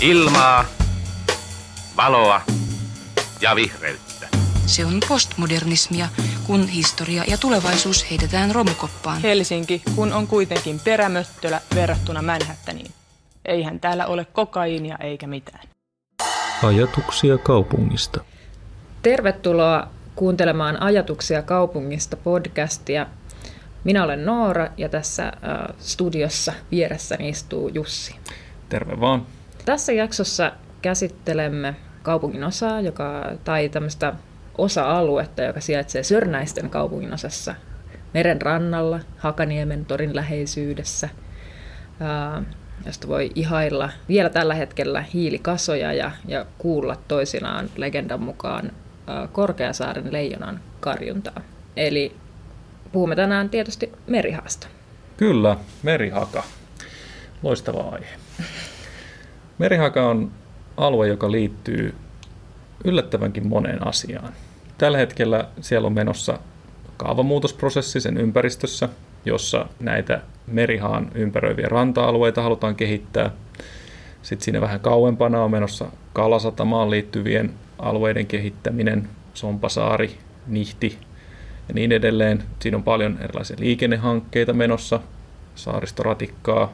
Ilmaa, valoa ja vihreyttä. Se on postmodernismia, kun historia ja tulevaisuus heitetään romukoppaan. Helsinki, kun on kuitenkin perämöttölä verrattuna Manhattaniin. Eihän täällä ole kokaiinia eikä mitään. Ajatuksia kaupungista. Tervetuloa kuuntelemaan Ajatuksia kaupungista podcastia. Minä olen Noora ja tässä äh, studiossa vieressäni istuu Jussi. Terve vaan. Tässä jaksossa käsittelemme kaupungin osaa, joka, tai tämmöistä osa-aluetta, joka sijaitsee Sörnäisten kaupunginosassa meren rannalla, Hakaniemen torin läheisyydessä, äh, josta voi ihailla vielä tällä hetkellä hiilikasoja ja, ja kuulla toisinaan legendan mukaan Korkeasaaren leijonan karjuntaa. Eli puhumme tänään tietysti merihaasta. Kyllä, merihaka. Loistava aihe. Merihaka on alue, joka liittyy yllättävänkin moneen asiaan. Tällä hetkellä siellä on menossa kaavamuutosprosessi sen ympäristössä, jossa näitä merihaan ympäröiviä ranta-alueita halutaan kehittää. Sitten siinä vähän kauempana on menossa Kalasatamaan liittyvien alueiden kehittäminen, Sompasaari, Nihti ja niin edelleen. Siinä on paljon erilaisia liikennehankkeita menossa, saaristoratikkaa,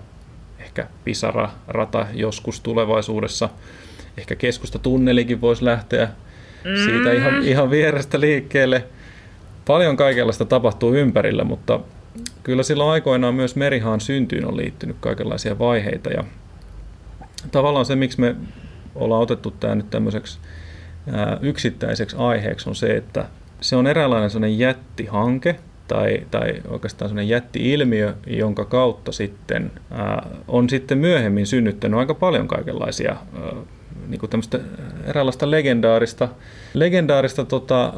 ehkä Pisara-rata joskus tulevaisuudessa. Ehkä keskustatunnelikin voisi lähteä siitä ihan, ihan vierestä liikkeelle. Paljon kaikenlaista tapahtuu ympärillä, mutta kyllä silloin aikoinaan myös merihaan syntyyn on liittynyt kaikenlaisia vaiheita. Ja tavallaan se, miksi me ollaan otettu tämä nyt tämmöiseksi yksittäiseksi aiheeksi, on se, että se on eräänlainen jättihanke, tai, tai oikeastaan sellainen jätti-ilmiö, jonka kautta sitten ää, on sitten myöhemmin synnyttänyt aika paljon kaikenlaisia ää, niin kuin tämmöistä eräänlaista legendaarista, legendaarista tota, ää,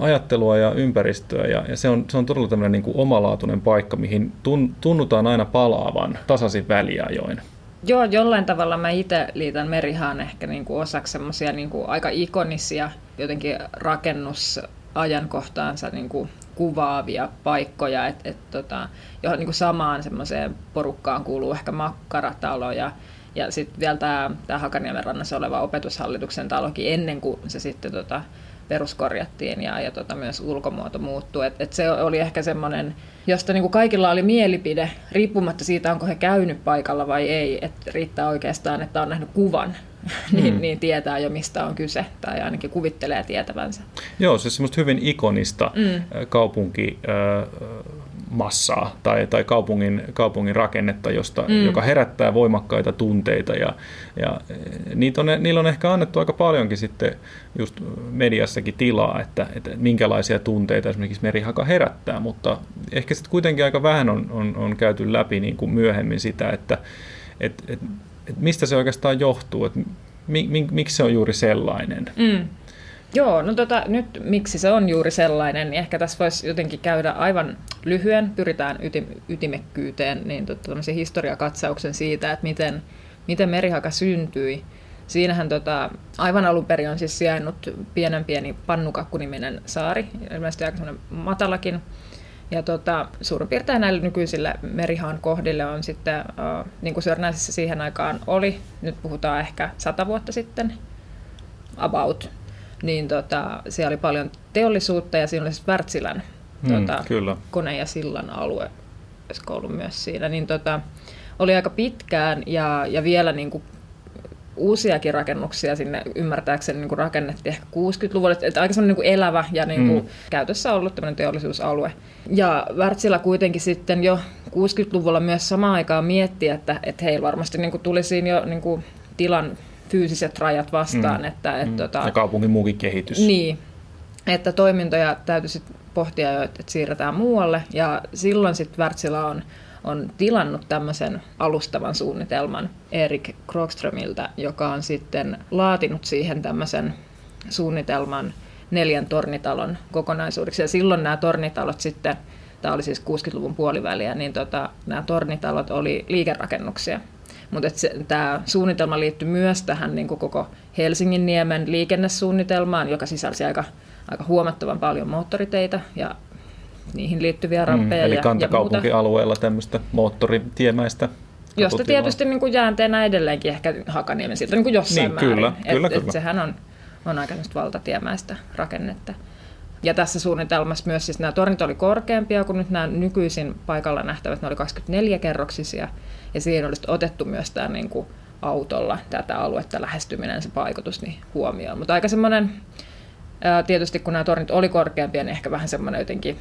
ajattelua ja ympäristöä. Ja, ja se, on, se on todella tämmöinen niin kuin omalaatuinen paikka, mihin tun, tunnutaan aina palaavan tasaisin väliajoin. Joo, jollain tavalla mä itse liitän Merihaan ehkä niin kuin osaksi semmoisia niin aika ikonisia jotenkin rakennusajankohtaansa niin kuin kuvaavia paikkoja, että et, tota, johon niin samaan semmoiseen porukkaan kuuluu ehkä makkaratalo ja, ja sitten vielä tämä, Hakaniemen rannassa oleva opetushallituksen talokin ennen kuin se sitten tota, peruskorjattiin ja, ja tota, myös ulkomuoto muuttui. Et, et se oli ehkä semmoinen, josta niin kuin kaikilla oli mielipide, riippumatta siitä, onko he käynyt paikalla vai ei, että riittää oikeastaan, että on nähnyt kuvan, niin, mm. niin tietää jo mistä on kyse, tai ainakin kuvittelee tietävänsä. Joo, se semmoista hyvin ikonista mm. kaupunki massaa tai, tai kaupungin, kaupungin rakennetta, josta, mm. joka herättää voimakkaita tunteita ja, ja niitä on, niillä on ehkä annettu aika paljonkin sitten just mediassakin tilaa, että, että minkälaisia tunteita esimerkiksi merihaka herättää, mutta ehkä sitten kuitenkin aika vähän on, on, on käyty läpi niin kuin myöhemmin sitä, että et, et, et mistä se oikeastaan johtuu, että mi, mi, miksi se on juuri sellainen. Mm. Joo, no tota, nyt miksi se on juuri sellainen, niin ehkä tässä voisi jotenkin käydä aivan lyhyen, pyritään yti, ytimekkyyteen, niin tota, historiakatsauksen siitä, että miten, miten merihaka syntyi. Siinähän tota, aivan alun perin on siis sijainnut pienen pieni Pannukakku-niminen saari, ilmeisesti aika matalakin. Ja tota, suurin piirtein näille nykyisille merihaan kohdille on sitten, äh, niin kuin Sörnäisessä siihen aikaan oli, nyt puhutaan ehkä sata vuotta sitten, about, niin tota, siellä oli paljon teollisuutta ja siinä oli siis Wärtsilän mm, tota, kyllä. kone- ja sillan alue, olisiko ollut myös siinä, niin tota, oli aika pitkään ja, ja vielä niin kuin uusiakin rakennuksia sinne ymmärtääkseni niin kuin rakennettiin ehkä 60-luvulla, että aika semmoinen niin elävä ja niin kuin mm. käytössä ollut tämmöinen teollisuusalue. Ja Wärtsilä kuitenkin sitten jo 60-luvulla myös samaan aikaan mietti, että, että heillä varmasti niin kuin tuli siinä jo niin kuin tilan fyysiset rajat vastaan. Mm. Että, mm. tota, ja kaupungin muukin kehitys. Niin, että toimintoja täytyisi pohtia jo, että siirretään muualle. Ja silloin sitten Wärtsilä on, on tilannut tämmöisen alustavan suunnitelman Erik Krogströmiltä, joka on sitten laatinut siihen tämmöisen suunnitelman neljän tornitalon kokonaisuudeksi. Ja silloin nämä tornitalot sitten, tämä oli siis 60-luvun puoliväliä, niin tota, nämä tornitalot oli liikerakennuksia. Mutta tämä suunnitelma liittyy myös tähän niin kuin koko Helsingin niemen liikennesuunnitelmaan, joka sisälsi aika, aika huomattavan paljon moottoriteitä ja niihin liittyviä rampeja. Mm, eli kantakaupunkialueella tämmöistä moottoritiemäistä Josta tietysti niin kuin jäänteenä edelleenkin ehkä Hakaniemen siltä niin kuin jossain Niin, määrin. kyllä, et, kyllä, et kyllä. sehän on, on aika valtatiemäistä rakennetta. Ja tässä suunnitelmassa myös siis nämä tornit oli korkeampia kuin nyt nämä nykyisin paikalla nähtävät, ne oli 24-kerroksisia. Ja siinä olisi otettu myös tämä niin kuin autolla tätä aluetta lähestyminen, se paikotus niin huomioon. Mutta aika semmoinen, tietysti kun nämä tornit oli korkeampia, niin ehkä vähän semmoinen jotenkin,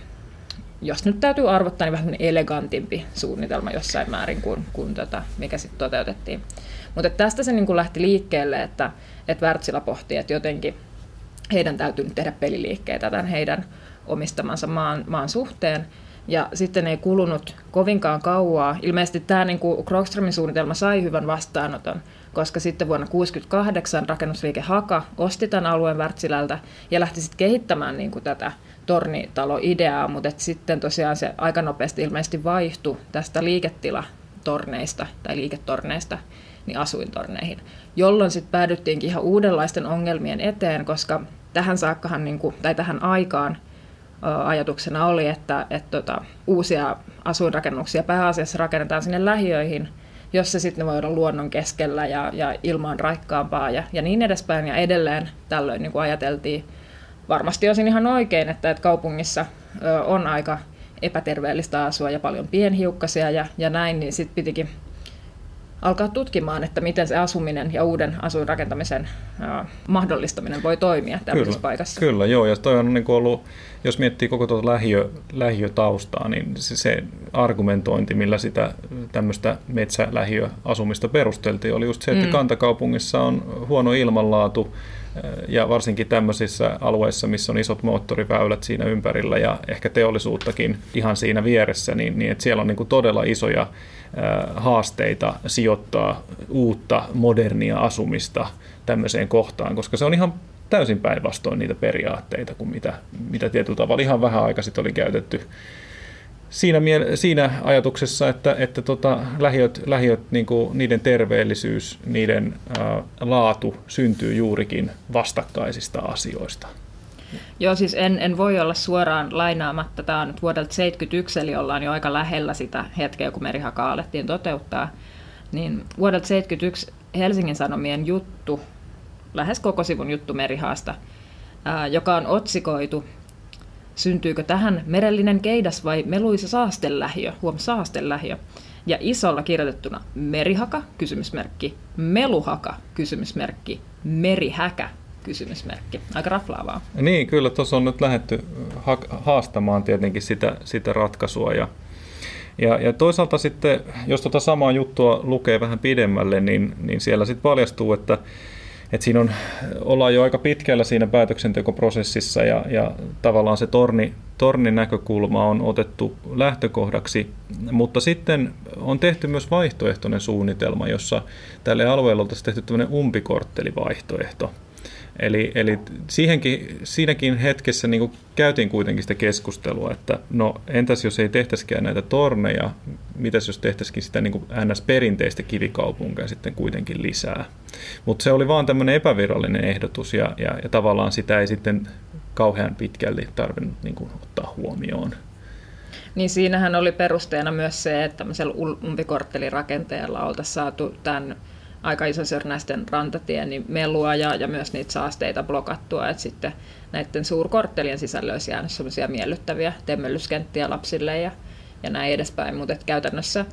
jos nyt täytyy arvottaa, niin vähän elegantimpi suunnitelma jossain määrin kuin, kuin tätä, mikä sitten toteutettiin. Mutta tästä se niin lähti liikkeelle, että, että Wärtsilä pohti, että jotenkin heidän täytyy nyt tehdä peliliikkeitä tämän heidän omistamansa maan, maan suhteen. Ja sitten ei kulunut kovinkaan kauaa. Ilmeisesti tämä niin kuin Krogströmin suunnitelma sai hyvän vastaanoton, koska sitten vuonna 1968 rakennusliike Haka osti tämän alueen Wärtsilältä ja lähti sitten kehittämään niin kuin tätä tornitalo-ideaa, mutta et sitten tosiaan se aika nopeasti ilmeisesti vaihtui tästä liiketilatorneista tai liiketorneista niin asuintorneihin, jolloin sitten päädyttiinkin ihan uudenlaisten ongelmien eteen, koska tähän saakkahan, niin kuin, tai tähän aikaan ajatuksena oli, että, että tota, uusia asuinrakennuksia pääasiassa rakennetaan sinne lähiöihin, jossa sitten ne voi olla luonnon keskellä ja, ja ilma on raikkaampaa ja, ja niin edespäin. Ja edelleen tällöin niin kuin ajateltiin varmasti osin ihan oikein, että, että kaupungissa on aika epäterveellistä asua ja paljon pienhiukkasia ja, ja näin, niin sitten pitikin alkaa tutkimaan, että miten se asuminen ja uuden asuinrakentamisen mahdollistaminen voi toimia tämmöisessä Kyllä, paikassa. kyllä, joo. Ja toi on niin kuin ollut, jos miettii koko tuota lähiö, lähiötaustaa, niin se, se argumentointi, millä sitä tämmöistä metsälähiöasumista perusteltiin, oli just se, että mm. kantakaupungissa on huono ilmanlaatu, ja varsinkin tämmöisissä alueissa, missä on isot moottoriväylät siinä ympärillä ja ehkä teollisuuttakin ihan siinä vieressä, niin, niin että siellä on niin kuin todella isoja haasteita sijoittaa uutta modernia asumista tämmöiseen kohtaan, koska se on ihan täysin päinvastoin niitä periaatteita kuin mitä, mitä tietyllä tavalla ihan vähän aika sitten oli käytetty siinä, miele- siinä ajatuksessa, että, että tota, lähiöt, lähiöt niin kuin niiden terveellisyys, niiden ää, laatu syntyy juurikin vastakkaisista asioista. Joo, siis en, en voi olla suoraan lainaamatta. Tämä on nyt vuodelta 71, eli ollaan jo aika lähellä sitä hetkeä, kun merihaka alettiin toteuttaa. Niin vuodelta 71 Helsingin Sanomien juttu, lähes koko sivun juttu merihaasta, joka on otsikoitu Syntyykö tähän merellinen keidas vai meluisa saastelähiö? Huom, saastelähiö. Ja isolla kirjoitettuna merihaka, kysymysmerkki, meluhaka, kysymysmerkki, merihäkä, kysymysmerkki. Aika raflaavaa. Niin, kyllä tuossa on nyt lähdetty ha- haastamaan tietenkin sitä, sitä ratkaisua. Ja, ja, ja toisaalta sitten, jos tuota samaa juttua lukee vähän pidemmälle, niin, niin siellä sitten paljastuu, että, että siinä on, ollaan jo aika pitkällä siinä päätöksentekoprosessissa ja, ja tavallaan se torni, tornin näkökulma on otettu lähtökohdaksi, mutta sitten on tehty myös vaihtoehtoinen suunnitelma, jossa tälle alueelle oltaisiin tehty tämmöinen umpikorttelivaihtoehto. Eli, eli siihenkin, siinäkin hetkessä niin käytiin kuitenkin sitä keskustelua, että no entäs jos ei tehtäisikään näitä torneja, mitäs jos tehtäisikin sitä niin NS-perinteistä kivikaupunkia sitten kuitenkin lisää. Mutta se oli vaan tämmöinen epävirallinen ehdotus ja, ja, ja tavallaan sitä ei sitten kauhean pitkälti tarvinnut niin kuin, ottaa huomioon. Niin siinähän oli perusteena myös se, että tämmöisellä umpikorttelirakenteella oltaisiin saatu tämän aika isosörnäisten rantatien niin melua ja, ja myös niitä saasteita blokattua, että sitten näiden suurkorttelien sisällä olisi jäänyt semmoisia miellyttäviä temmellyskenttiä lapsille ja, ja näin edespäin, mutta käytännössä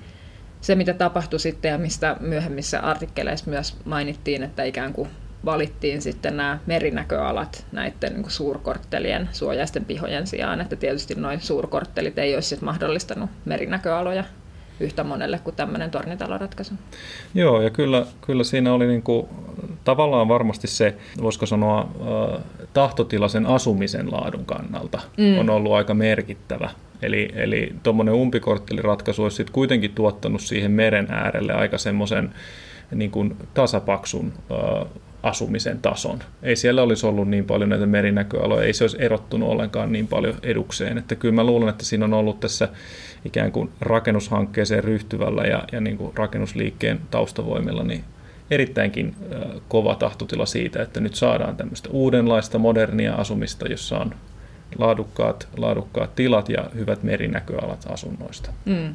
se, mitä tapahtui sitten ja mistä myöhemmissä artikkeleissa myös mainittiin, että ikään kuin valittiin sitten nämä merinäköalat näiden niin kuin suurkorttelien suojaisten pihojen sijaan, että tietysti noin suurkorttelit ei olisi sitten mahdollistanut merinäköaloja yhtä monelle kuin tämmöinen tornitaloratkaisu. Joo, ja kyllä, kyllä siinä oli niin kuin, tavallaan varmasti se, voisiko sanoa, tahtotila sen asumisen laadun kannalta mm. on ollut aika merkittävä. Eli, eli tuommoinen umpikortteliratkaisu olisi sitten kuitenkin tuottanut siihen meren äärelle aika semmoisen niin kuin tasapaksun äh, asumisen tason. Ei siellä olisi ollut niin paljon näitä merinäköaloja, ei se olisi erottunut ollenkaan niin paljon edukseen. Että kyllä mä luulen, että siinä on ollut tässä ikään kuin rakennushankkeeseen ryhtyvällä ja, ja niin kuin rakennusliikkeen taustavoimilla niin erittäinkin kova tahtotila siitä, että nyt saadaan tämmöistä uudenlaista modernia asumista, jossa on laadukkaat, laadukkaat tilat ja hyvät merinäköalat asunnoista. Mm.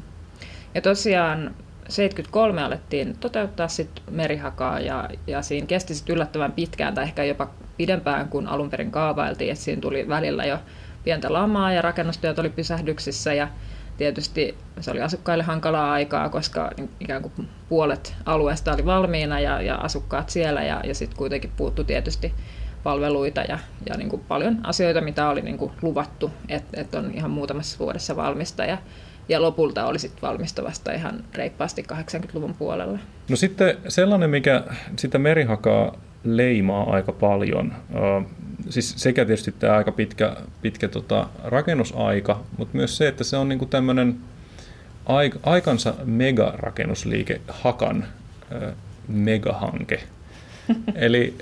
Ja tosiaan 73 alettiin toteuttaa sit merihakaa ja, ja siinä kesti sit yllättävän pitkään tai ehkä jopa pidempään kuin alun perin kaavailtiin, että siinä tuli välillä jo pientä lamaa ja rakennustyöt oli pysähdyksissä ja tietysti se oli asukkaille hankalaa aikaa, koska ikään kuin puolet alueesta oli valmiina ja, ja asukkaat siellä ja, ja sitten kuitenkin puuttu tietysti palveluita ja, ja niin kuin paljon asioita, mitä oli niin kuin luvattu, että et on ihan muutamassa vuodessa valmista ja, ja lopulta oli sitten valmista vasta ihan reippaasti 80-luvun puolella. No sitten sellainen, mikä sitä merihakaa leimaa aika paljon, siis sekä tietysti tämä aika pitkä, pitkä tota rakennusaika, mutta myös se, että se on niinku tämmöinen aikansa megarakennusliike Hakan megahanke. eli,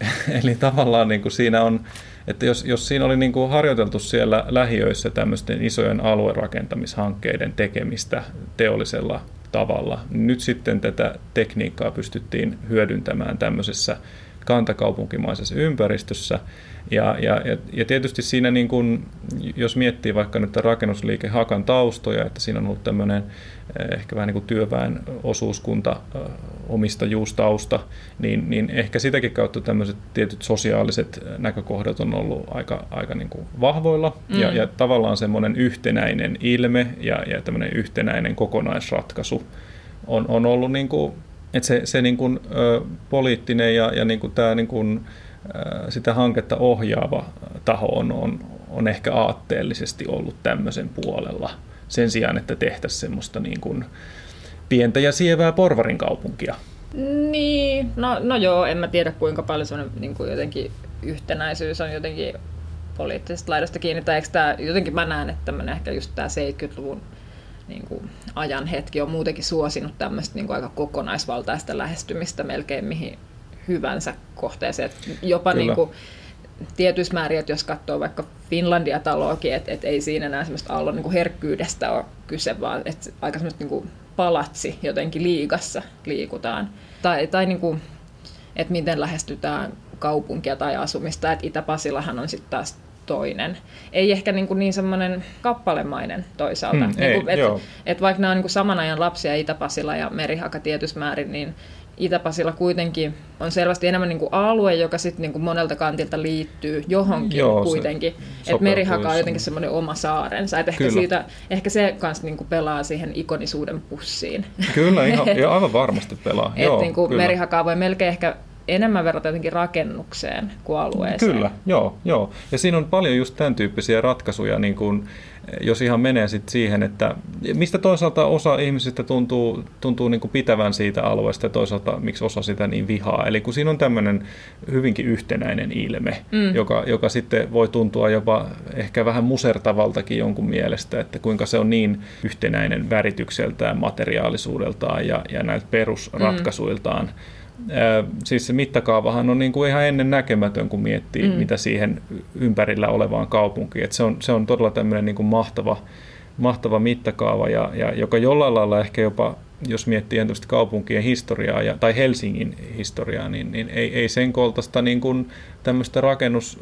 eli tavallaan niin kuin siinä on, että jos, jos siinä oli niin kuin harjoiteltu siellä lähiöissä tämmöisten isojen aluerakentamishankkeiden tekemistä teollisella tavalla, nyt sitten tätä tekniikkaa pystyttiin hyödyntämään tämmöisessä kantakaupunkimaisessa ympäristössä. Ja, ja, ja tietysti siinä, niin kun, jos miettii vaikka nyt rakennusliike Hakan taustoja, että siinä on ollut tämmöinen eh, ehkä vähän niin kuin työväen osuuskunta eh, omistajuustausta, niin, niin ehkä sitäkin kautta tämmöiset tietyt sosiaaliset näkökohdat on ollut aika, aika niin kuin vahvoilla mm. ja, ja tavallaan semmoinen yhtenäinen ilme ja, ja tämmöinen yhtenäinen kokonaisratkaisu on, on ollut niin kuin että se, se niin kuin, ö, poliittinen ja, ja niin kuin tämä niin kuin, ö, sitä hanketta ohjaava taho on, on, on ehkä aatteellisesti ollut tämmöisen puolella. Sen sijaan, että tehtäisiin semmoista niin kuin pientä ja sievää porvarin kaupunkia. Niin, no, no joo, en mä tiedä kuinka paljon semmoinen niin kuin jotenkin yhtenäisyys on jotenkin poliittisesta laidasta kiinni, tai eikö tämä, jotenkin mä näen, että tämmöinen ehkä just tämä 70-luvun niin kuin ajan hetki on muutenkin suosinut tämmöistä niin kuin aika kokonaisvaltaista lähestymistä melkein mihin hyvänsä kohteeseen. Et jopa niin kuin, tietyissä määrin, että jos katsoo vaikka Finlandia-taloakin, että et ei siinä enää semmoista aallon niin kuin herkkyydestä ole kyse, vaan että aika semmoista niin kuin palatsi jotenkin liigassa liikutaan. Tai, tai niin kuin, että miten lähestytään kaupunkia tai asumista. Että Itä-Pasilahan on sitten taas toinen. Ei ehkä niin, kuin niin semmoinen kappalemainen toisaalta. Hmm, niin kuin, et, et vaikka nämä on niin saman ajan lapsia Itä-Pasila ja Merihaka tietyssä määrin, niin Itä-Pasila kuitenkin on selvästi enemmän niin kuin alue, joka sitten niin kuin monelta kantilta liittyy johonkin Joo, kuitenkin. Että Merihaka on jotenkin semmoinen oma saarensa. Et ehkä, siitä, ehkä se kanssa niin kuin pelaa siihen ikonisuuden pussiin. Kyllä, ihan, ja aivan varmasti pelaa. Joo, niin kuin Merihakaa voi melkein ehkä enemmän verrata jotenkin rakennukseen kuin alueeseen. Kyllä, joo, joo. Ja siinä on paljon just tämän tyyppisiä ratkaisuja, niin kuin, jos ihan menee sit siihen, että mistä toisaalta osa ihmisistä tuntuu, tuntuu niin kuin pitävän siitä alueesta ja toisaalta miksi osa sitä niin vihaa. Eli kun siinä on tämmöinen hyvinkin yhtenäinen ilme, mm. joka, joka sitten voi tuntua jopa ehkä vähän musertavaltakin jonkun mielestä, että kuinka se on niin yhtenäinen väritykseltään, materiaalisuudeltaan ja, ja näiltä perusratkaisuiltaan. Mm siis se mittakaavahan on niin kuin ihan ennen näkemätön, kun miettii, mm. mitä siihen ympärillä olevaan kaupunkiin. Et se, on, se on todella tämmöinen niin kuin mahtava, mahtava mittakaava, ja, ja joka jollain lailla ehkä jopa, jos miettii entästä kaupunkien historiaa ja, tai Helsingin historiaa, niin, niin ei, ei sen koltaista niin kuin tämmöistä rakennus,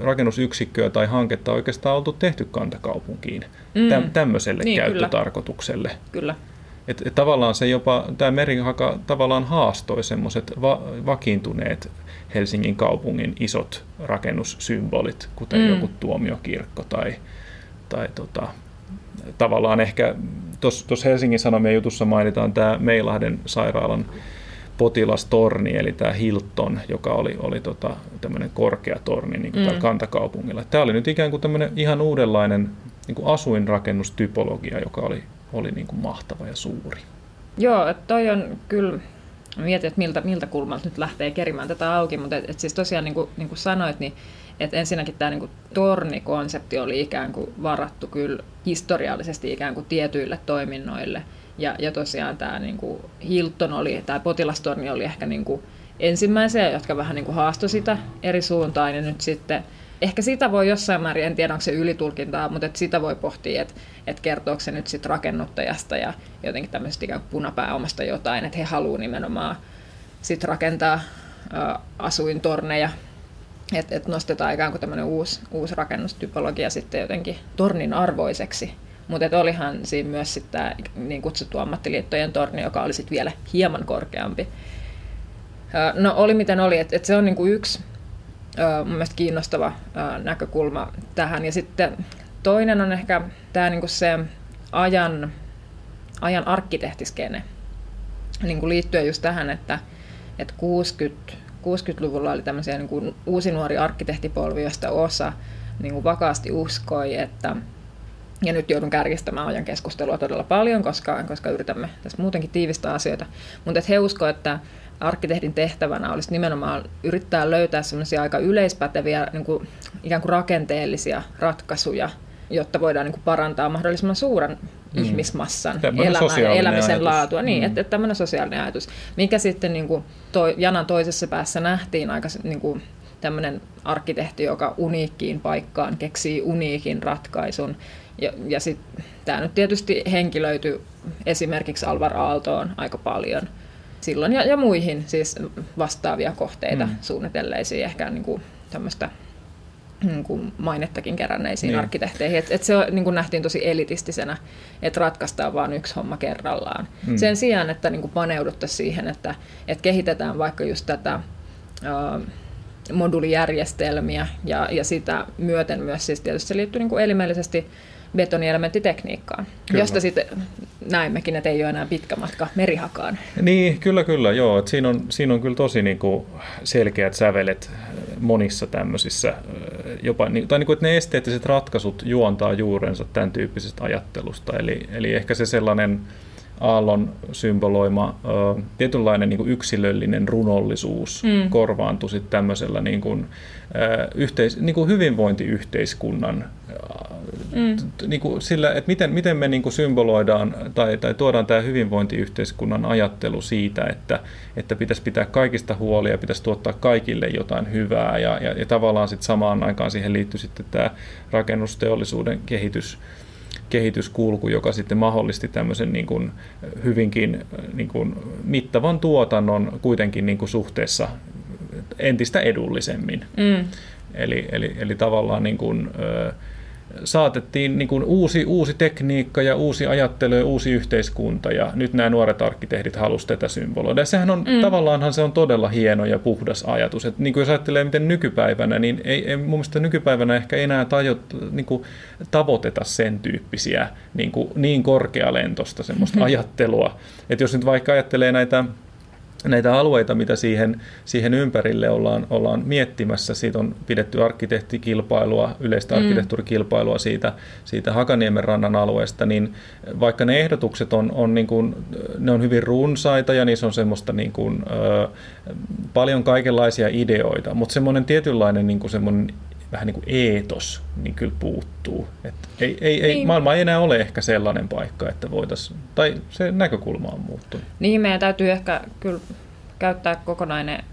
rakennusyksikköä tai hanketta oikeastaan oltu tehty kantakaupunkiin mm. tämmöiselle niin, käyttötarkoitukselle. Kyllä. kyllä. Et, et tavallaan se jopa, tämä merihaka tavallaan haastoi semmoiset va, vakiintuneet Helsingin kaupungin isot rakennussymbolit, kuten mm. joku tuomiokirkko tai, tai tota, tavallaan ehkä tuossa Helsingin Sanomien jutussa mainitaan tämä Meilahden sairaalan potilastorni, eli tämä Hilton, joka oli, oli tota, tämmöinen korkea torni niin kuin mm. kantakaupungilla. Tämä oli nyt ikään kuin tämmöinen ihan uudenlainen niin kuin asuinrakennustypologia, joka oli oli niin kuin mahtava ja suuri. Joo, että toi on kyllä, mietin, että miltä, miltä kulmalta nyt lähtee kerimään tätä auki, mutta et, et siis tosiaan niin kuin, niin kuin sanoit, niin että ensinnäkin tämä niin kuin tornikonsepti oli ikään kuin varattu kyllä historiallisesti ikään kuin tietyille toiminnoille. Ja, ja tosiaan tämä niin kuin Hilton oli, tämä potilastorni oli ehkä niin kuin ensimmäisiä, jotka vähän niin kuin haastoi sitä eri suuntaan. Ja nyt sitten ehkä sitä voi jossain määrin, en tiedä onko se ylitulkintaa, mutta että sitä voi pohtia, että, että kertooko se nyt sitten rakennuttajasta ja jotenkin tämmöisestä ikään kuin punapääomasta jotain, että he haluavat nimenomaan sit rakentaa ä, asuintorneja, että et nostetaan ikään kuin tämmöinen uusi, uusi rakennustypologia sitten jotenkin tornin arvoiseksi. Mutta olihan siinä myös sitten tämä niin kutsuttu ammattiliittojen torni, joka oli sitten vielä hieman korkeampi. No oli miten oli, että et se on niinku yksi mun mielestä kiinnostava näkökulma tähän. Ja sitten toinen on ehkä tämä niinku se ajan, ajan arkkitehtiskene, niinku liittyen just tähän, että, että 60, 60-luvulla oli tämmöisiä niinku uusi nuori arkkitehtipolvi, josta osa niinku vakaasti uskoi, että ja nyt joudun kärjistämään ajan keskustelua todella paljon, koska, koska yritämme tässä muutenkin tiivistää asioita. Mutta he uskovat, että arkkitehdin tehtävänä olisi nimenomaan yrittää löytää semmoisia aika yleispäteviä niin kuin, ikään kuin rakenteellisia ratkaisuja, jotta voidaan niin kuin parantaa mahdollisimman suuren mm. ihmismassan elämää ja elämisen ajatus. laatua. Niin, mm. että, että tämmöinen sosiaalinen ajatus, mikä sitten niin kuin toi, janan toisessa päässä nähtiin aika niin kuin, tämmöinen arkkitehti, joka uniikkiin paikkaan keksii uniikin ratkaisun. Ja, ja sitten tämä nyt tietysti henkilöity esimerkiksi Alvar Aaltoon aika paljon – silloin ja, ja muihin siis vastaavia kohteita mm. suunnitelleisiin, ehkä niin kuin tämmöistä niin kuin mainettakin keränneisiin niin. arkkitehteihin. Et, et se niin kuin nähtiin tosi elitistisenä, että ratkaistaan vain yksi homma kerrallaan. Mm. Sen sijaan, että niin kuin paneuduttaisiin siihen, että, että kehitetään vaikka just tätä uh, modulijärjestelmiä ja, ja sitä myöten myös siis tietysti se liittyy niin kuin elimellisesti betonielementtitekniikkaan, kyllä. josta sitten näimmekin, että ei ole enää pitkä matka merihakaan. Niin, kyllä, kyllä, joo. Et siinä, on, siinä on kyllä tosi niinku selkeät sävelet monissa tämmöisissä, jopa, tai niinku, että ne esteettiset ratkaisut juontaa juurensa tämän tyyppisestä ajattelusta. Eli, eli ehkä se sellainen aallon symboloima ö, tietynlainen niin kuin yksilöllinen runollisuus mm. korvaantui sitten tämmöisellä niin kuin, ö, yhteis, niin kuin hyvinvointiyhteiskunnan mm. niin kuin sillä, että miten, miten me niin kuin symboloidaan tai, tai tuodaan tämä hyvinvointiyhteiskunnan ajattelu siitä, että, että pitäisi pitää kaikista huolia, pitäisi tuottaa kaikille jotain hyvää ja, ja, ja tavallaan sitten samaan aikaan siihen liittyy sitten tämä rakennusteollisuuden kehitys, kehityskulku, joka sitten mahdollisti tämmöisen niin kuin hyvinkin niin kuin mittavan tuotannon kuitenkin niin kuin suhteessa entistä edullisemmin. Mm. Eli, eli, eli tavallaan niin kuin, saatettiin niin kuin uusi, uusi tekniikka ja uusi ajattelu ja uusi yhteiskunta ja nyt nämä nuoret arkkitehdit halusivat tätä symboloida. Ja sehän on, mm. tavallaanhan se on todella hieno ja puhdas ajatus. Et niin kuin jos ajattelee miten nykypäivänä, niin ei, ei mun mielestä nykypäivänä ehkä enää tajot, niin kuin tavoiteta sen tyyppisiä niin, kuin niin korkealentosta semmoista mm-hmm. ajattelua. Että jos nyt vaikka ajattelee näitä näitä alueita, mitä siihen, siihen ympärille ollaan, ollaan miettimässä. Siitä on pidetty arkkitehtikilpailua, yleistä mm. arkkitehtuurikilpailua siitä, siitä Hakaniemen rannan alueesta, niin vaikka ne ehdotukset on, on, niin kuin, ne on hyvin runsaita ja niissä on semmoista niin kuin, ö, paljon kaikenlaisia ideoita, mutta semmoinen tietynlainen niin kuin semmoinen vähän niin kuin eetos niin kyllä puuttuu. Et ei, ei, ei, niin. Maailma ei enää ole ehkä sellainen paikka, että voitaisiin, tai se näkökulma on muuttunut. Niin, meidän täytyy ehkä kyllä käyttää kokonainen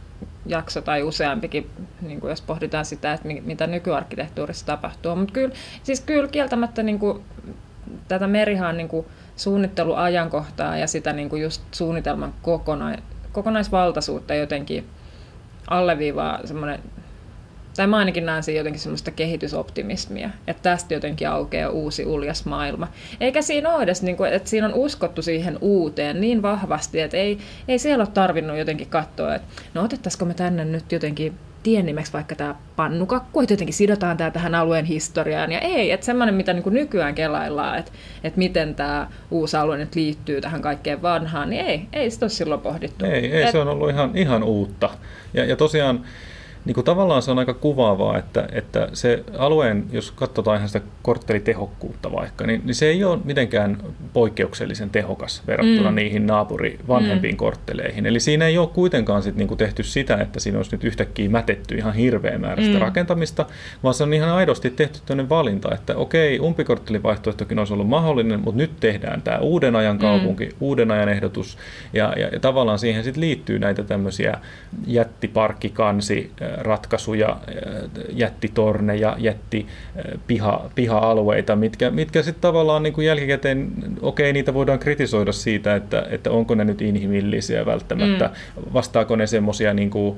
jakso tai useampikin, niin kuin jos pohditaan sitä, että mitä nykyarkkitehtuurissa tapahtuu. Mutta kyllä, siis kyllä kieltämättä niin kuin, tätä Merihaan niin kuin, suunnitteluajankohtaa ja sitä niin kuin just suunnitelman kokona- kokonaisvaltaisuutta jotenkin alleviivaa semmoinen tai mä ainakin näen siinä jotenkin semmoista kehitysoptimismia, että tästä jotenkin aukeaa uusi uljas maailma. Eikä siinä ole edes, niin kuin, että siinä on uskottu siihen uuteen niin vahvasti, että ei, ei siellä ole tarvinnut jotenkin katsoa, että no otettaisiko me tänne nyt jotenkin tiennimeksi vaikka tämä pannukakku, että jotenkin sidotaan tämä tähän alueen historiaan. Ja ei, että semmoinen, mitä niin kuin nykyään kelaillaan, että, että miten tämä uusi alue nyt liittyy tähän kaikkeen vanhaan, niin ei, ei sitä ole silloin pohdittu. Ei, ei Et, se on ollut ihan, ihan uutta. Ja, ja tosiaan niin kuin tavallaan se on aika kuvaavaa, että, että se alueen, jos katsotaan ihan sitä korttelitehokkuutta vaikka, niin, niin se ei ole mitenkään poikkeuksellisen tehokas verrattuna mm. niihin naapuri vanhempiin mm. kortteleihin. Eli siinä ei ole kuitenkaan sit niin kuin tehty sitä, että siinä olisi nyt yhtäkkiä mätetty ihan hirveä määrä sitä mm. rakentamista, vaan se on ihan aidosti tehty tämmöinen valinta, että okei, umpikorttelivaihtoehtokin olisi ollut mahdollinen, mutta nyt tehdään tämä uuden ajan mm. kaupunki, mm. uuden ajan ehdotus, ja, ja, ja tavallaan siihen sitten liittyy näitä tämmöisiä jättiparkkikansi ratkaisuja, jättitorneja, jätti piha, piha-alueita, mitkä, mitkä sitten tavallaan niin kuin jälkikäteen, okei, niitä voidaan kritisoida siitä, että, että onko ne nyt inhimillisiä välttämättä, mm. vastaako ne semmoisia niin kuin,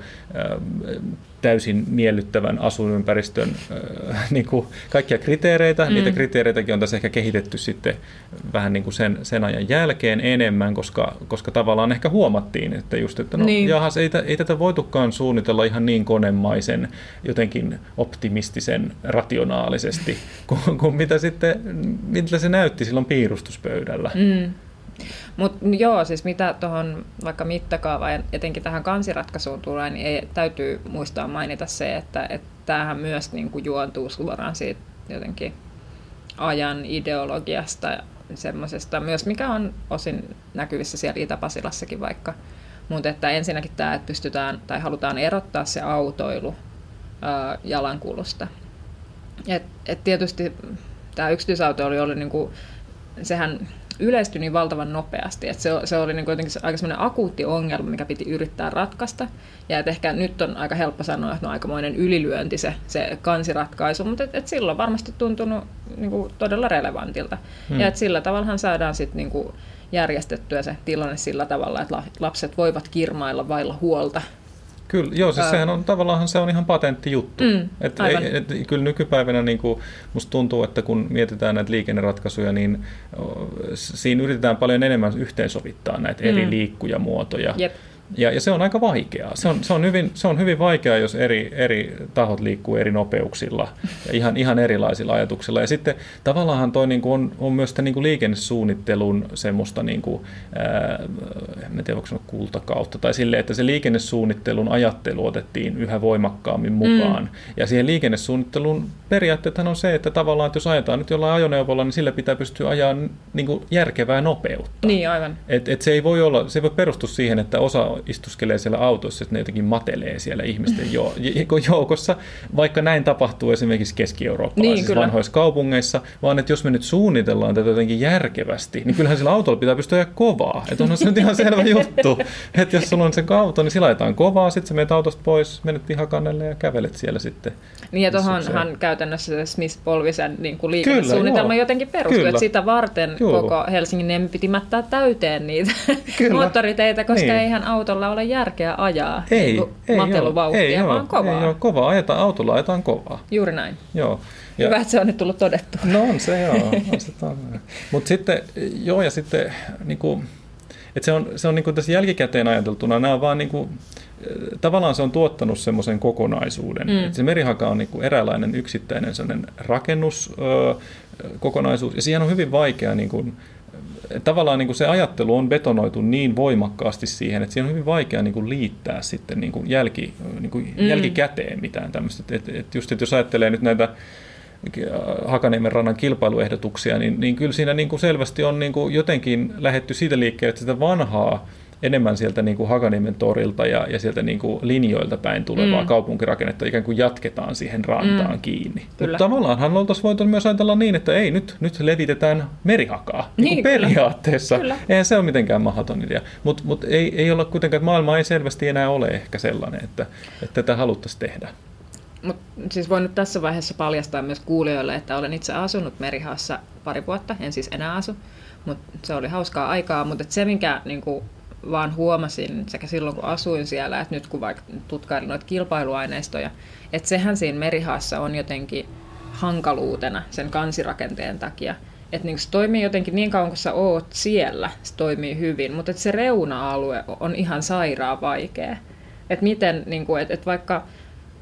täysin miellyttävän asuinympäristön äh, niin kuin kaikkia kriteereitä. Mm. Niitä kriteereitäkin on tässä ehkä kehitetty sitten vähän niin kuin sen, sen ajan jälkeen enemmän, koska, koska tavallaan ehkä huomattiin, että just, että no niin. jahas, ei, ei tätä voitukaan suunnitella ihan niin konemaisen, jotenkin optimistisen, rationaalisesti, kuin, kuin mitä, sitten, mitä se näytti silloin piirustuspöydällä. Mm. Mutta joo, siis mitä tuohon vaikka mittakaavaan ja etenkin tähän kansiratkaisuun tulee, niin ei, täytyy muistaa mainita se, että, että tämähän myös niin kuin juontuu suoraan siitä jotenkin ajan ideologiasta ja semmoisesta myös, mikä on osin näkyvissä siellä Itä-Pasilassakin vaikka. Mutta että ensinnäkin tämä, että pystytään tai halutaan erottaa se autoilu ää, jalankulusta. Et, et tietysti tämä yksityisautoilu oli, niinku, sehän yleistyi niin valtavan nopeasti, että se, se oli niin jotenkin aika semmoinen akuutti ongelma, mikä piti yrittää ratkaista. Ja että ehkä nyt on aika helppo sanoa, että on aikamoinen ylilyönti se, se kansiratkaisu, mutta et, et silloin varmasti tuntunut niin kuin todella relevantilta. Hmm. Ja että sillä tavallahan saadaan sitten niin kuin järjestettyä se tilanne sillä tavalla, että lapset voivat kirmailla vailla huolta Kyllä, joo, siis sehän on tavallaan se on ihan patentti juttu. Mm, et, ei, et, kyllä nykypäivänä niin kuin, musta tuntuu, että kun mietitään näitä liikenneratkaisuja, niin siinä yritetään paljon enemmän yhteensovittaa näitä mm. eri liikkujamuotoja. Jep. Ja, ja se on aika vaikeaa. Se on, se on, hyvin, se on hyvin vaikeaa, jos eri, eri tahot liikkuu eri nopeuksilla ja ihan, ihan erilaisilla ajatuksilla. Ja sitten tavallaan toi niin kuin on, on myös niin kuin liikennesuunnittelun semmoista, niin kuin, ää, en tiedä voiko sanoa kultakautta, tai sille, että se liikennesuunnittelun ajattelu otettiin yhä voimakkaammin mukaan. Mm. Ja siihen liikennesuunnittelun periaatteethan on se, että tavallaan, että jos ajetaan nyt jollain ajoneuvolla, niin sillä pitää pystyä ajaa niin kuin järkevää nopeutta. Niin, aivan. Et, et se ei voi olla, se ei voi perustua siihen, että osa istuskelee siellä autossa, että ne jotenkin matelee siellä ihmisten jo, joukossa, vaikka näin tapahtuu esimerkiksi Keski-Eurooppalaisissa niin, vanhoissa kaupungeissa, vaan että jos me nyt suunnitellaan tätä jotenkin järkevästi, niin kyllähän sillä autolla pitää pystyä kovaa. Että onhan se nyt ihan selvä juttu, että jos sulla on se auto, niin sillä ajetaan kovaa, sitten sä menet autosta pois, menet pihakannelle ja kävelet siellä sitten. Niin ja tuohonhan käytännössä se Smith-Polvisen niin kuin liikennesuunnitelma Kyllä, jotenkin perustuu, että sitä varten joo. koko Helsingin piti mättää täyteen niitä Kyllä. moottoriteitä, koska niin. eihän autolla ole järkeä ajaa ei, niin ei mateluvauhtia, ei vaan kovaa. Ei ole kovaa, ajetaan, autolla ajetaan kovaa. Juuri näin. Joo. Ja, Hyvä, että se on nyt tullut todettu. No on se, joo. Mutta sitten, joo, ja sitten niin kuin, että se on, se on niin kuin tässä jälkikäteen ajateltuna, nämä on vaan niin kuin, tavallaan se on tuottanut semmoisen kokonaisuuden. Mm. Että se merihaka on niin kuin eräänlainen yksittäinen rakennuskokonaisuus, ja siihen on hyvin vaikea niin kuin, tavallaan niin kuin se ajattelu on betonoitu niin voimakkaasti siihen, että siihen on hyvin vaikea niin kuin liittää sitten niin kuin jälki, niin kuin mm. jälkikäteen mitään tämmöistä. Et, et just, että jos ajattelee nyt näitä Hakaniemen rannan kilpailuehdotuksia, niin, niin kyllä siinä niin kuin selvästi on niin kuin jotenkin lähetty siitä liikkeelle, että sitä vanhaa enemmän sieltä niin kuin Hakaniemen torilta ja, ja sieltä niin kuin linjoilta päin tulevaa mm. kaupunkirakennetta ikään kuin jatketaan siihen rantaan mm. kiinni. Mutta tavallaanhan oltaisiin voitu myös ajatella niin, että ei, nyt, nyt levitetään merihakaa niin, niin periaatteessa. Kyllä. Eihän se ole mitenkään mahdoton idea. Mutta mut ei, ei olla kuitenkaan, että maailma ei selvästi enää ole ehkä sellainen, että, että tätä haluttaisiin tehdä. Mut siis voin nyt tässä vaiheessa paljastaa myös kuulijoille, että olen itse asunut Merihassa pari vuotta, en siis enää asu, mutta se oli hauskaa aikaa, mutta se minkä niin kuin, vaan huomasin sekä silloin kun asuin siellä, että nyt kun vaikka tutkailin noita kilpailuaineistoja, että sehän siinä Merihaassa on jotenkin hankaluutena sen kansirakenteen takia, että niin se toimii jotenkin niin kauan kuin sä oot siellä, se toimii hyvin, mutta se reuna-alue on ihan sairaan vaikea. Että miten, niin kuin, että, että vaikka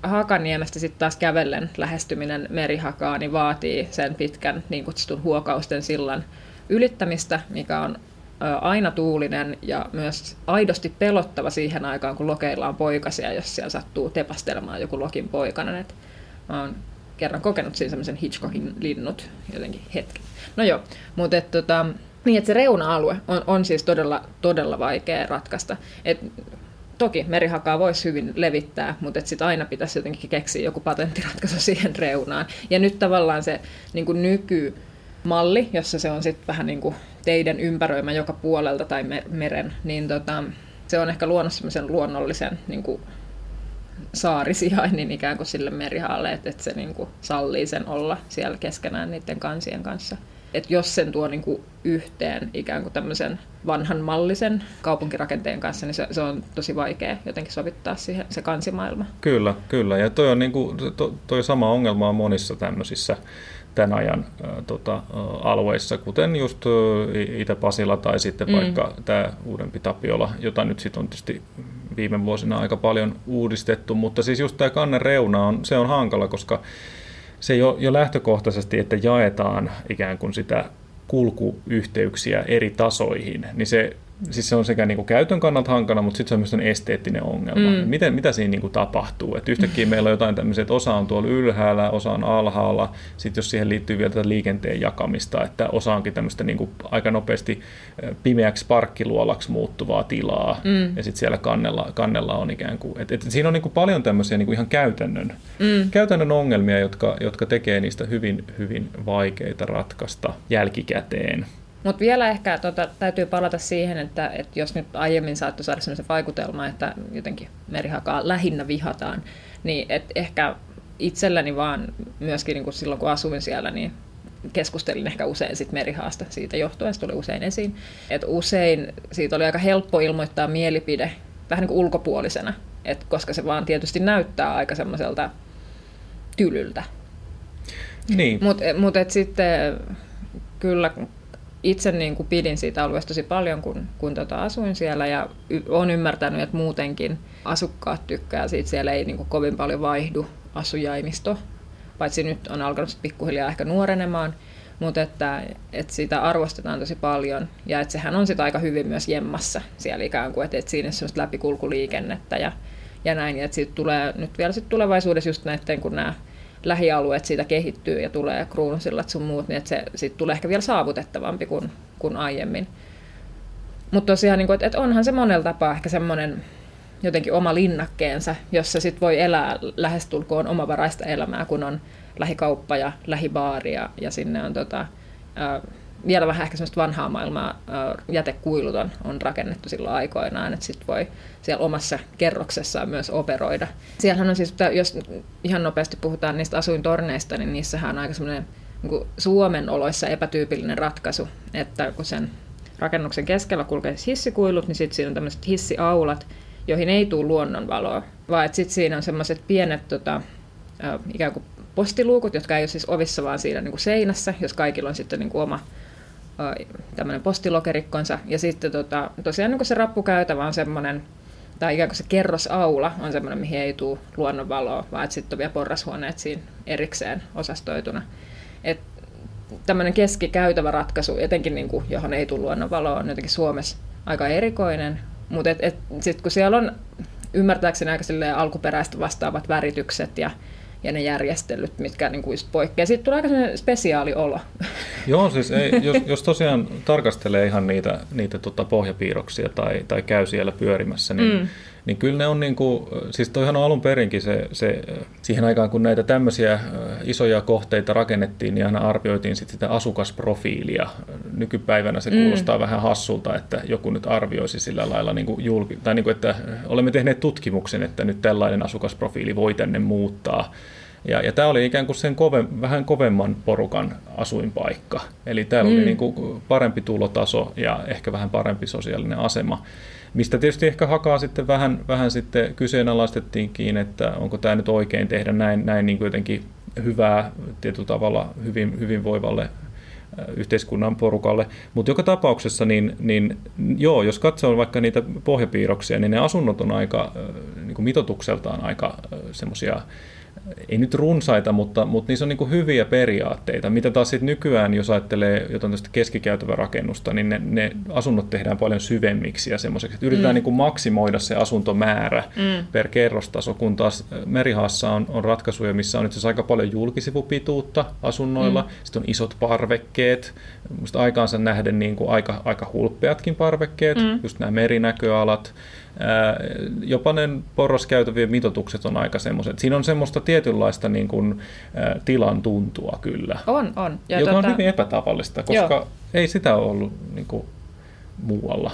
Hakaniemestä sitten taas kävellen lähestyminen merihakaa, niin vaatii sen pitkän niin kutsutun huokausten sillan ylittämistä, mikä on aina tuulinen ja myös aidosti pelottava siihen aikaan, kun lokeilla on poikasia, jos siellä sattuu tepastelemaan joku lokin poikainen. Et mä oon kerran kokenut siinä semmoisen Hitchcockin linnut jotenkin hetki. No joo, mutta et, tota, niin, että se reuna-alue on, on siis todella, todella vaikea ratkaista. Et toki merihakaa voisi hyvin levittää, mutta sitten aina pitäisi jotenkin keksiä joku patenttiratkaisu siihen reunaan. Ja nyt tavallaan se niin nykymalli, jossa se on sitten vähän niin kuin teidän ympäröimä joka puolelta tai meren, niin tota, se on ehkä luonut semmoisen luonnollisen niin kuin saarisijainnin ikään kuin sille merihaalle, että, että se niin kuin sallii sen olla siellä keskenään niiden kansien kanssa. Että jos sen tuo niin kuin yhteen ikään kuin tämmöisen vanhan mallisen kaupunkirakenteen kanssa, niin se, se on tosi vaikea jotenkin sovittaa siihen se kansimaailma. Kyllä, kyllä. Ja toi on niin kuin, to, toi sama ongelma on monissa tämmöisissä tämän ajan tota, alueissa, kuten just Itä-Pasila tai sitten mm. vaikka tämä uudempi Tapiola, jota nyt sitten on tietysti viime vuosina aika paljon uudistettu, mutta siis just tämä kannen reuna on, se on hankala, koska se jo, jo lähtökohtaisesti, että jaetaan ikään kuin sitä kulkuyhteyksiä eri tasoihin, niin se siis se on sekä niin kuin käytön kannalta hankala, mutta sitten se on myös esteettinen ongelma. Mm. Miten, mitä siinä niin kuin tapahtuu? Et yhtäkkiä meillä on jotain tämmöisiä, että osa on tuolla ylhäällä, osa on alhaalla. Sitten jos siihen liittyy vielä tätä liikenteen jakamista, että osa onkin tämmöistä niin kuin aika nopeasti pimeäksi parkkiluolaksi muuttuvaa tilaa. Mm. Ja sitten siellä kannella, kannella on ikään kuin, että, että siinä on niin kuin paljon tämmöisiä niin kuin ihan käytännön, mm. käytännön ongelmia, jotka, jotka tekee niistä hyvin, hyvin vaikeita ratkaista jälkikäteen. Mutta vielä ehkä tota, täytyy palata siihen, että, että jos nyt aiemmin saattoi saada sellaisen vaikutelma, että jotenkin merihakaa lähinnä vihataan, niin et ehkä itselläni vaan myöskin niin kun silloin kun asuin siellä, niin keskustelin ehkä usein sit merihaasta siitä johtuen, se tuli usein esiin. Et usein siitä oli aika helppo ilmoittaa mielipide vähän niin kuin ulkopuolisena, et koska se vaan tietysti näyttää aika semmoiselta tylyltä. Niin. Mutta mut sitten kyllä itse niin kuin pidin siitä alueesta tosi paljon, kun, kun tota asuin siellä ja y- olen ymmärtänyt, että muutenkin asukkaat tykkää siitä. Siellä ei niin kuin kovin paljon vaihdu asujaimisto, paitsi nyt on alkanut pikkuhiljaa ehkä nuorenemaan, mutta että, että sitä arvostetaan tosi paljon ja että sehän on sitä aika hyvin myös jemmassa siellä ikään kuin, että, että siinä on semmoista läpikulkuliikennettä ja, ja näin, ja että siitä tulee nyt vielä sit tulevaisuudessa just näiden, kun nämä lähialueet siitä kehittyy ja tulee kruunusillat sun muut, niin että se sit tulee ehkä vielä saavutettavampi kuin, kuin aiemmin. Mutta tosiaan, niin kuin, että, että onhan se monella tapaa ehkä semmoinen jotenkin oma linnakkeensa, jossa sit voi elää lähestulkoon omavaraista elämää, kun on lähikauppa ja lähibaari ja, ja sinne on tota, vielä vähän ehkä semmoista vanhaa maailmaa jätekuilut on, on rakennettu silloin aikoinaan, että sitten voi siellä omassa kerroksessaan myös operoida. Siellähän on siis, jos ihan nopeasti puhutaan niistä asuintorneista, niin niissähän on aika semmoinen niin Suomen oloissa epätyypillinen ratkaisu, että kun sen rakennuksen keskellä kulkee siis hissikuilut, niin sitten siinä on tämmöiset hissiaulat, joihin ei tule luonnonvaloa, vaan sitten siinä on semmoiset pienet tota, ikään kuin postiluukut, jotka ei ole siis ovissa, vaan siinä niin kuin seinässä, jos kaikilla on sitten niin kuin oma tämmöinen postilokerikkonsa. Ja sitten tota, tosiaan niin se rappukäytävä on semmoinen, tai ikään kuin se kerrosaula on semmoinen, mihin ei tule luonnonvaloa, vaan sitten on vielä porrashuoneet siinä erikseen osastoituna. Et tämmöinen keskikäytävä ratkaisu, etenkin niin kuin, johon ei tule luonnonvaloa, on jotenkin Suomessa aika erikoinen. Mutta sitten kun siellä on ymmärtääkseni aika alkuperäistä vastaavat väritykset ja ja ne järjestelyt, mitkä niin kuin poikkeaa. Sitten tulee aika sellainen spesiaali olo. Joo, siis ei, jos, jos tosiaan tarkastelee ihan niitä, niitä tota pohjapiirroksia tai, tai käy siellä pyörimässä, niin, mm. Niin kyllä ne on niin kuin, siis toihan on alun perinkin se, se, siihen aikaan kun näitä tämmöisiä isoja kohteita rakennettiin, niin aina arvioitiin sit sitä asukasprofiilia. Nykypäivänä se mm. kuulostaa vähän hassulta, että joku nyt arvioisi sillä lailla, niin kuin julki, tai niin kuin, että olemme tehneet tutkimuksen, että nyt tällainen asukasprofiili voi tänne muuttaa ja, ja tämä oli ikään kuin sen kove, vähän kovemman porukan asuinpaikka. Eli täällä mm. oli niin kuin parempi tulotaso ja ehkä vähän parempi sosiaalinen asema. Mistä tietysti ehkä hakaa sitten vähän, vähän sitten kyseenalaistettiinkin, että onko tämä nyt oikein tehdä näin, näin niin kuin jotenkin hyvää tietyllä tavalla hyvin, hyvinvoivalle yhteiskunnan porukalle. Mutta joka tapauksessa, niin, niin joo, jos katsoo vaikka niitä pohjapiirroksia, niin ne asunnot on aika niin kuin mitotukseltaan aika semmoisia ei nyt runsaita, mutta, mutta niissä on niin hyviä periaatteita. Mitä taas sitten nykyään, jos ajattelee jotain tästä keskikäytävä rakennusta, niin ne, ne asunnot tehdään paljon syvemmiksi ja semmoiseksi, että yritetään mm. niin maksimoida se asuntomäärä mm. per kerrostaso, kun taas Merihaassa on, on ratkaisuja, missä on itse aika paljon julkisivupituutta asunnoilla, mm. sitten on isot parvekkeet, musta aikaansa nähden niin kuin aika, aika hulppeatkin parvekkeet, mm. just nämä merinäköalat, jopa ne porraskäytävien mitotukset on aika semmoiset. Siinä on semmoista tietynlaista niin kuin, tilan tuntua kyllä. On, on. Ja joka tota... on hyvin epätavallista, koska Joo. ei sitä ole ollut niin kuin, muualla.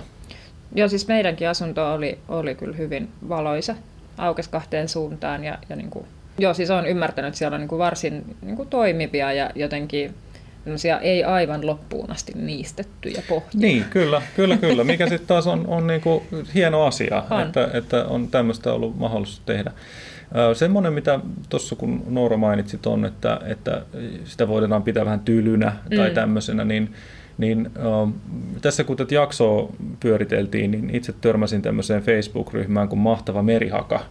Joo, siis meidänkin asunto oli, oli kyllä hyvin valoisa. aukesi kahteen suuntaan ja, ja niin kuin, joo, siis olen ymmärtänyt, että siellä on niin kuin varsin niin kuin toimivia ja jotenkin ei aivan loppuun asti niistettyjä pohjia. Niin, kyllä, kyllä, kyllä. Mikä sitten taas on, on niinku hieno asia, on. Että, että on tämmöistä ollut mahdollisuus tehdä. Semmoinen, mitä tuossa kun Noora mainitsit on, että, että sitä voidaan pitää vähän tylynä tai mm. tämmöisenä, niin, niin äh, tässä kun tätä jaksoa pyöriteltiin, niin itse törmäsin tämmöiseen Facebook-ryhmään kuin Mahtava Merihaka,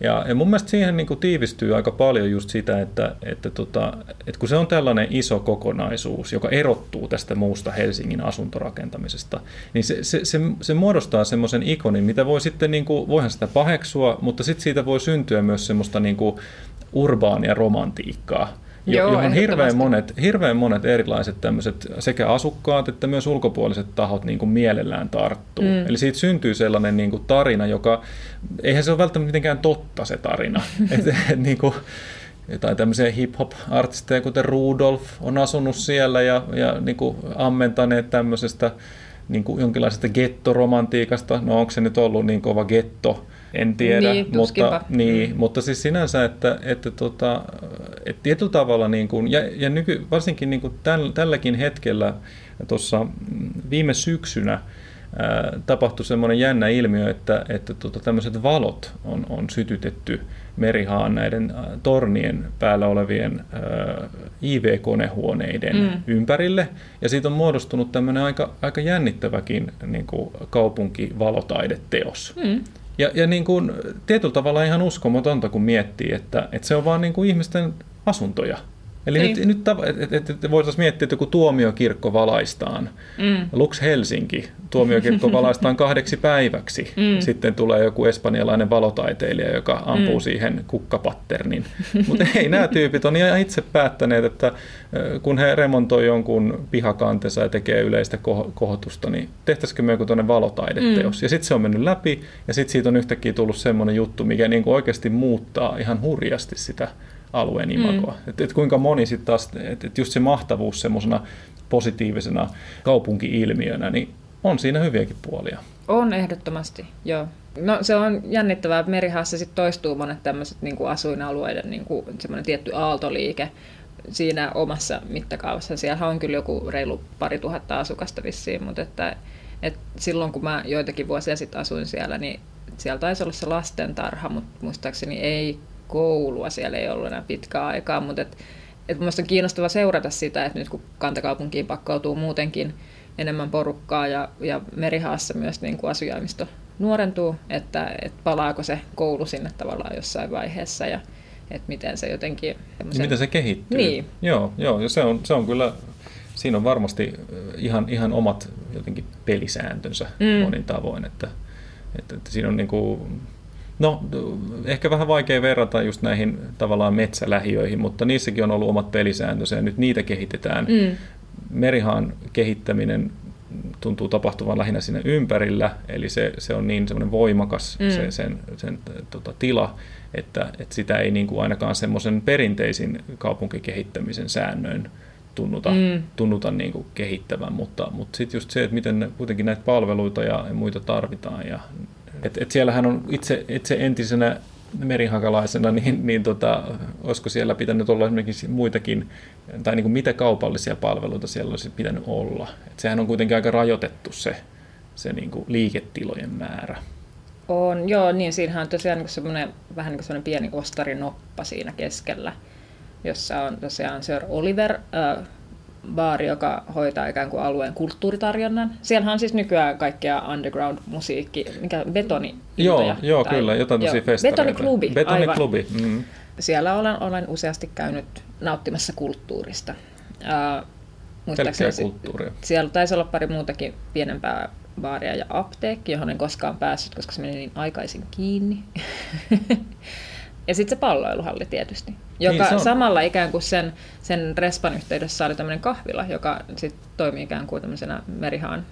ja, ja mun mielestä siihen niin kuin tiivistyy aika paljon just sitä, että, että, tota, että kun se on tällainen iso kokonaisuus, joka erottuu tästä muusta Helsingin asuntorakentamisesta, niin se, se, se, se muodostaa semmoisen ikonin, mitä voi sitten, niin kuin, voihan sitä paheksua, mutta sitten siitä voi syntyä myös semmoista niin kuin urbaania romantiikkaa Joo, johon hirveän monet, hirveän monet erilaiset tämmöiset sekä asukkaat että myös ulkopuoliset tahot niin kuin mielellään tarttuu. Mm. Eli siitä syntyy sellainen niin kuin tarina, joka, eihän se ole välttämättä mitenkään totta se tarina. et, et, niin kuin, jotain tämmöisiä hip-hop-artisteja, kuten Rudolf, on asunut siellä ja, ja niin kuin ammentaneet tämmöisestä niin kuin jonkinlaisesta gettoromantiikasta. No onko se nyt ollut niin kova getto? En tiedä, niin, mutta, niin, mm. mutta siis sinänsä, että, että, tota, että tietyllä tavalla, niin kuin, ja, ja nyky, varsinkin niin kuin täl, tälläkin hetkellä tuossa viime syksynä, ää, tapahtui semmoinen jännä ilmiö, että, että tota, tämmöiset valot on, on sytytetty merihaan näiden tornien päällä olevien ää, IV-konehuoneiden mm. ympärille. Ja siitä on muodostunut tämmöinen aika, aika jännittäväkin niin kuin kaupunkivalotaidetteos. Mm. Ja, ja niin kuin, tietyllä tavalla ihan uskomatonta, kun miettii, että, että se on vaan niin kuin ihmisten asuntoja. Eli niin. nyt, nyt että et, et voitaisiin miettiä, että joku tuomiokirkko valaistaan. Mm. Lux Helsinki, tuomiokirkko valaistaan kahdeksi päiväksi. Mm. Sitten tulee joku espanjalainen valotaiteilija, joka ampuu mm. siihen kukkapatternin. Mutta ei, nämä tyypit on ihan itse päättäneet, että kun he remontoi jonkun pihakantensa ja tekee yleistä kohotusta, niin tehtäisikö me joku tuonne valotaideteos. Mm. Ja sitten se on mennyt läpi, ja sitten siitä on yhtäkkiä tullut semmoinen juttu, mikä niin kuin oikeasti muuttaa ihan hurjasti sitä alueen imagoa. Mm. Että et kuinka moni sitten taas, että et just se mahtavuus semmoisena positiivisena kaupunki-ilmiönä, niin on siinä hyviäkin puolia. On ehdottomasti, joo. No se on jännittävää, että Merihaassa sitten toistuu monet tämmöiset niin kuin asuinalueiden niin kuin semmoinen tietty aaltoliike siinä omassa mittakaavassa. Siellä on kyllä joku reilu pari tuhatta asukasta vissiin, mutta että, että silloin kun mä joitakin vuosia sitten asuin siellä, niin siellä taisi olla se lastentarha, mutta muistaakseni ei koulua siellä ei ollut enää pitkää aikaa, mutta et, et mun on kiinnostava seurata sitä, että nyt kun kantakaupunkiin pakkautuu muutenkin enemmän porukkaa ja, ja Merihaassa myös niin kuin asujaimisto nuorentuu, että, että palaako se koulu sinne tavallaan jossain vaiheessa ja että miten se jotenkin... Semmoisen... Miten se kehittyy. Niin. Joo, joo ja se on, se on kyllä, siinä on varmasti ihan, ihan omat jotenkin pelisääntönsä mm. monin tavoin, että, että, että siinä on niin kuin, No, ehkä vähän vaikea verrata just näihin tavallaan metsälähiöihin, mutta niissäkin on ollut omat pelisääntönsä ja nyt niitä kehitetään. Mm. Merihaan kehittäminen tuntuu tapahtuvan lähinnä siinä ympärillä, eli se, se on niin semmoinen voimakas mm. se, sen, sen tota, tila, että, että sitä ei niin kuin ainakaan semmoisen perinteisin kaupunkikehittämisen säännöin tunnuta, mm. tunnuta niin kuin kehittävän, mutta, mutta sitten just se, että miten kuitenkin näitä palveluita ja muita tarvitaan ja et, et siellähän on itse, itse entisenä merihakalaisena, niin, niin tota, olisiko siellä pitänyt olla esimerkiksi muitakin, tai niin kuin mitä kaupallisia palveluita siellä olisi pitänyt olla. Et sehän on kuitenkin aika rajoitettu se, se niin kuin liiketilojen määrä. On, joo, niin siinähän on tosiaan niin semmoinen, vähän niin kuin pieni ostarinoppa siinä keskellä, jossa on tosiaan Sir Oliver, äh, baari, joka hoitaa ikään kuin alueen kulttuuritarjonnan. Siellähän on siis nykyään kaikkea underground-musiikki, mikä betoni Joo, joo tai, kyllä, jotain tosi festareita. Betoniklubi, Betoniklubi, mm. Siellä olen, olen useasti käynyt nauttimassa kulttuurista. Uh, muistaakseni kulttuuria. Siellä taisi olla pari muutakin pienempää baaria ja apteekki, johon en koskaan päässyt, koska se meni niin aikaisin kiinni. Ja sitten se palloiluhalli tietysti, joka niin samalla ikään kuin sen, sen respan yhteydessä oli tämmöinen kahvila, joka sitten toimii ikään kuin tämmöisenä merihaan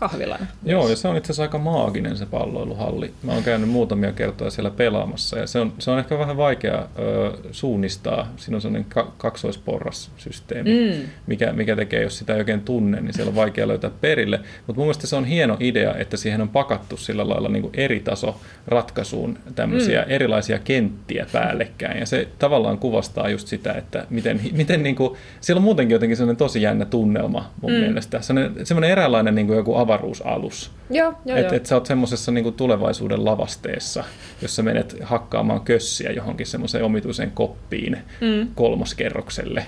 kahvilana. Joo, ja se on itse asiassa aika maaginen se palloiluhalli. Mä oon käynyt muutamia kertoja siellä pelaamassa, ja se on, se on ehkä vähän vaikea ö, suunnistaa. Siinä on sellainen ka- kaksoisporrassysteemi, mm. mikä, mikä tekee, jos sitä ei oikein tunne, niin siellä on vaikea löytää perille. Mutta mun mielestä se on hieno idea, että siihen on pakattu sillä lailla niin kuin eri taso ratkaisuun tämmöisiä mm. erilaisia kenttiä päällekkäin, ja se tavallaan kuvastaa just sitä, että miten, miten niin kuin, siellä on muutenkin jotenkin sellainen tosi jännä tunnelma mun mm. mielestä. Sellainen, sellainen eräänlainen niin kuin joku avaruusalus. Joo, joo, Että joo. et sä oot semmoisessa niin tulevaisuuden lavasteessa, jossa menet hakkaamaan kössiä johonkin semmoiseen omituiseen koppiin mm. kolmoskerrokselle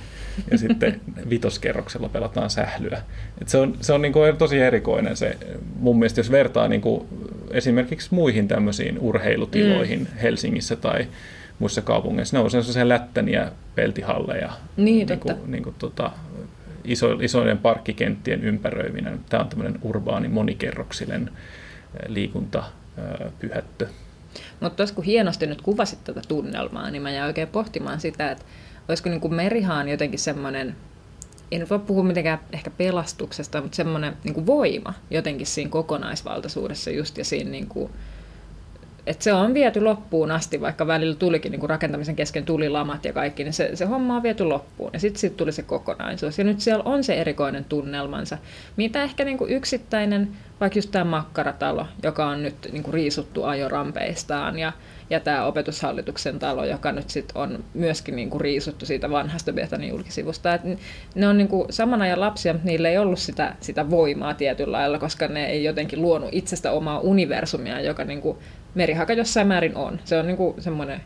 ja sitten vitoskerroksella pelataan sählyä. Et se on, se on niin kuin tosi erikoinen se, mun mielestä jos vertaa niin kuin esimerkiksi muihin tämmöisiin urheilutiloihin mm. Helsingissä tai muissa kaupungeissa. Ne on sellaisia lättäniä peltihalleja, Niin, niin totta. kuin, niin kuin tota, iso, isoiden parkkikenttien ympäröiminen. Tämä on tämmöinen urbaani monikerroksinen liikuntapyhättö. Mutta tuossa kun hienosti nyt kuvasit tätä tunnelmaa, niin mä jäin oikein pohtimaan sitä, että olisiko niin kuin Merihaan jotenkin semmoinen, ei nyt voi puhua mitenkään ehkä pelastuksesta, mutta semmoinen niin kuin voima jotenkin siinä kokonaisvaltaisuudessa just ja siinä niin kuin, että se on viety loppuun asti, vaikka välillä tulikin niin kuin rakentamisen kesken tuli lamat ja kaikki, niin se, se homma on viety loppuun. Ja sitten siitä tuli se kokonaisuus. Ja nyt siellä on se erikoinen tunnelmansa, mitä ehkä niin kuin yksittäinen, vaikka just tämä makkaratalo, joka on nyt niin kuin riisuttu ajorampeistaan, ja, ja tämä opetushallituksen talo, joka nyt sit on myöskin niin kuin riisuttu siitä vanhasta Betanin julkisivusta. Et ne on niin kuin saman ajan lapsia, mutta niillä ei ollut sitä, sitä voimaa tietyllä lailla, koska ne ei jotenkin luonut itsestä omaa universumia, joka niin kuin merihaka jossain määrin on. Se on niin kuin semmoinen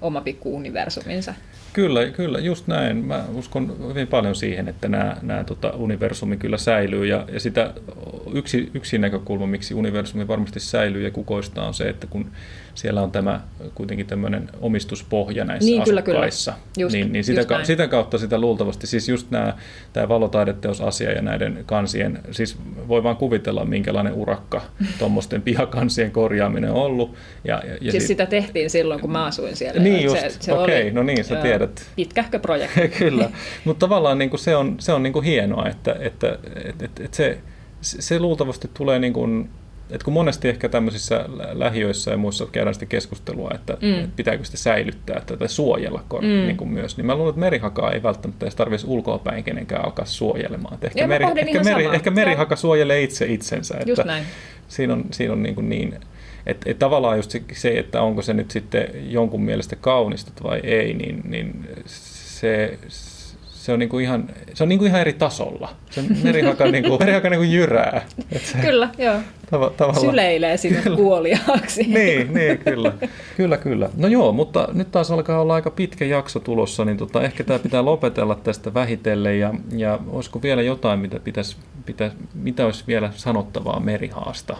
oma pikku universuminsa. Kyllä, kyllä, just näin. Mä uskon hyvin paljon siihen, että nämä, nämä tota, universumi kyllä säilyy. Ja, ja sitä yksi, yksi näkökulma, miksi universumi varmasti säilyy ja kukoistaa, on se, että kun siellä on tämä kuitenkin tämmöinen omistuspohja näissä Niin, kyllä, kyllä. asukkaissa, Just- niin, niin sitä, ka- sitä kautta sitä luultavasti, siis just nämä, tämä valotaideteosasia ja näiden kansien, siis voi vaan kuvitella, minkälainen urakka tuommoisten pihakansien korjaaminen on ollut. Ja, ja, ja Siis sit- sitä tehtiin silloin, kun mä asuin siellä. Niin just, okei, no niin, sä tiedät. Pitkähkö projekti. Kyllä, mutta tavallaan niin kuin se on, se on niin kuin hienoa, että, että, että, että, että se, se luultavasti tulee, niin kuin, että kun monesti ehkä tämmöisissä lä- lähiöissä ja muissa käydään sitten keskustelua, että, Mm. että pitääkö sitä säilyttää tai, tai suojella kor- Mm. niin kuin myös, niin mä luulen, että merihakaa ei välttämättä edes tarvitsisi ulkoapäin kenenkään alkaa suojelemaan. Että ehkä, Joo, meri, ehkä, meri, samaa. ehkä merihaka suojelee itse itsensä. Just että näin. Siinä on, siinä on niin, kuin niin että et tavallaan just se- se, että onko se nyt sitten jonkun mielestä kaunista vai ei, niin, niin se, se on, niinku ihan, se on niinku ihan eri tasolla. Se merihaka, niinku, merihaka niinku jyrää. Se, Kyllä, joo. tava, tavallaan, Syleilee sinne kuoliaaksi. niin, niin, kyllä. Kyllä, kyllä. No joo, mutta nyt taas alkaa olla aika pitkä jakso tulossa, niin tota, ehkä tämä pitää lopetella tästä vähitellen. Ja, ja olisiko vielä jotain, mitä, pitäisi, pitäisi, mitä olisi vielä sanottavaa merihaasta?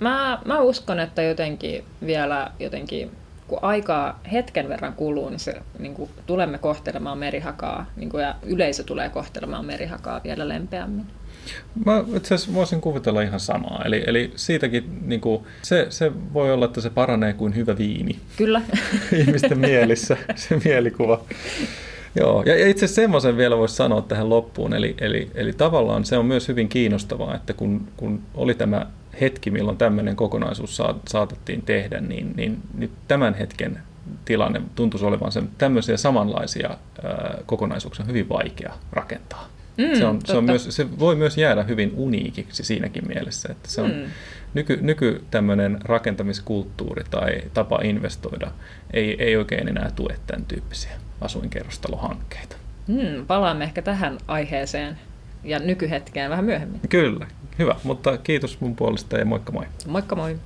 Mä, mä uskon, että jotenkin vielä jotenkin, kun aikaa hetken verran kuluu, niin, se, niin kuin, tulemme kohtelemaan merihakaa, niin kuin, ja yleisö tulee kohtelemaan merihakaa vielä lempeämmin. Mä itse asiassa voisin kuvitella ihan samaa. Eli, eli siitäkin niin kuin, se, se voi olla, että se paranee kuin hyvä viini Kyllä. ihmisten mielissä, se mielikuva. Joo, ja itse asiassa semmoisen vielä voisi sanoa tähän loppuun, eli, eli, eli tavallaan se on myös hyvin kiinnostavaa, että kun, kun oli tämä hetki, milloin tämmöinen kokonaisuus saa- saatettiin tehdä, niin, niin nyt tämän hetken tilanne tuntuisi olevan sen, tämmöisiä samanlaisia ää, kokonaisuuksia on hyvin vaikea rakentaa. Mm, se, on, se, on myös, se voi myös jäädä hyvin uniikiksi siinäkin mielessä, että se on Mm. nyky, nyky tämmöinen rakentamiskulttuuri tai tapa investoida ei, ei oikein enää tue tämän tyyppisiä asuinkerrostalohankkeita. Hmm, palaamme ehkä tähän aiheeseen ja nykyhetkeen vähän myöhemmin. Kyllä, hyvä, mutta kiitos mun puolesta ja moikka moi. Moikka moi!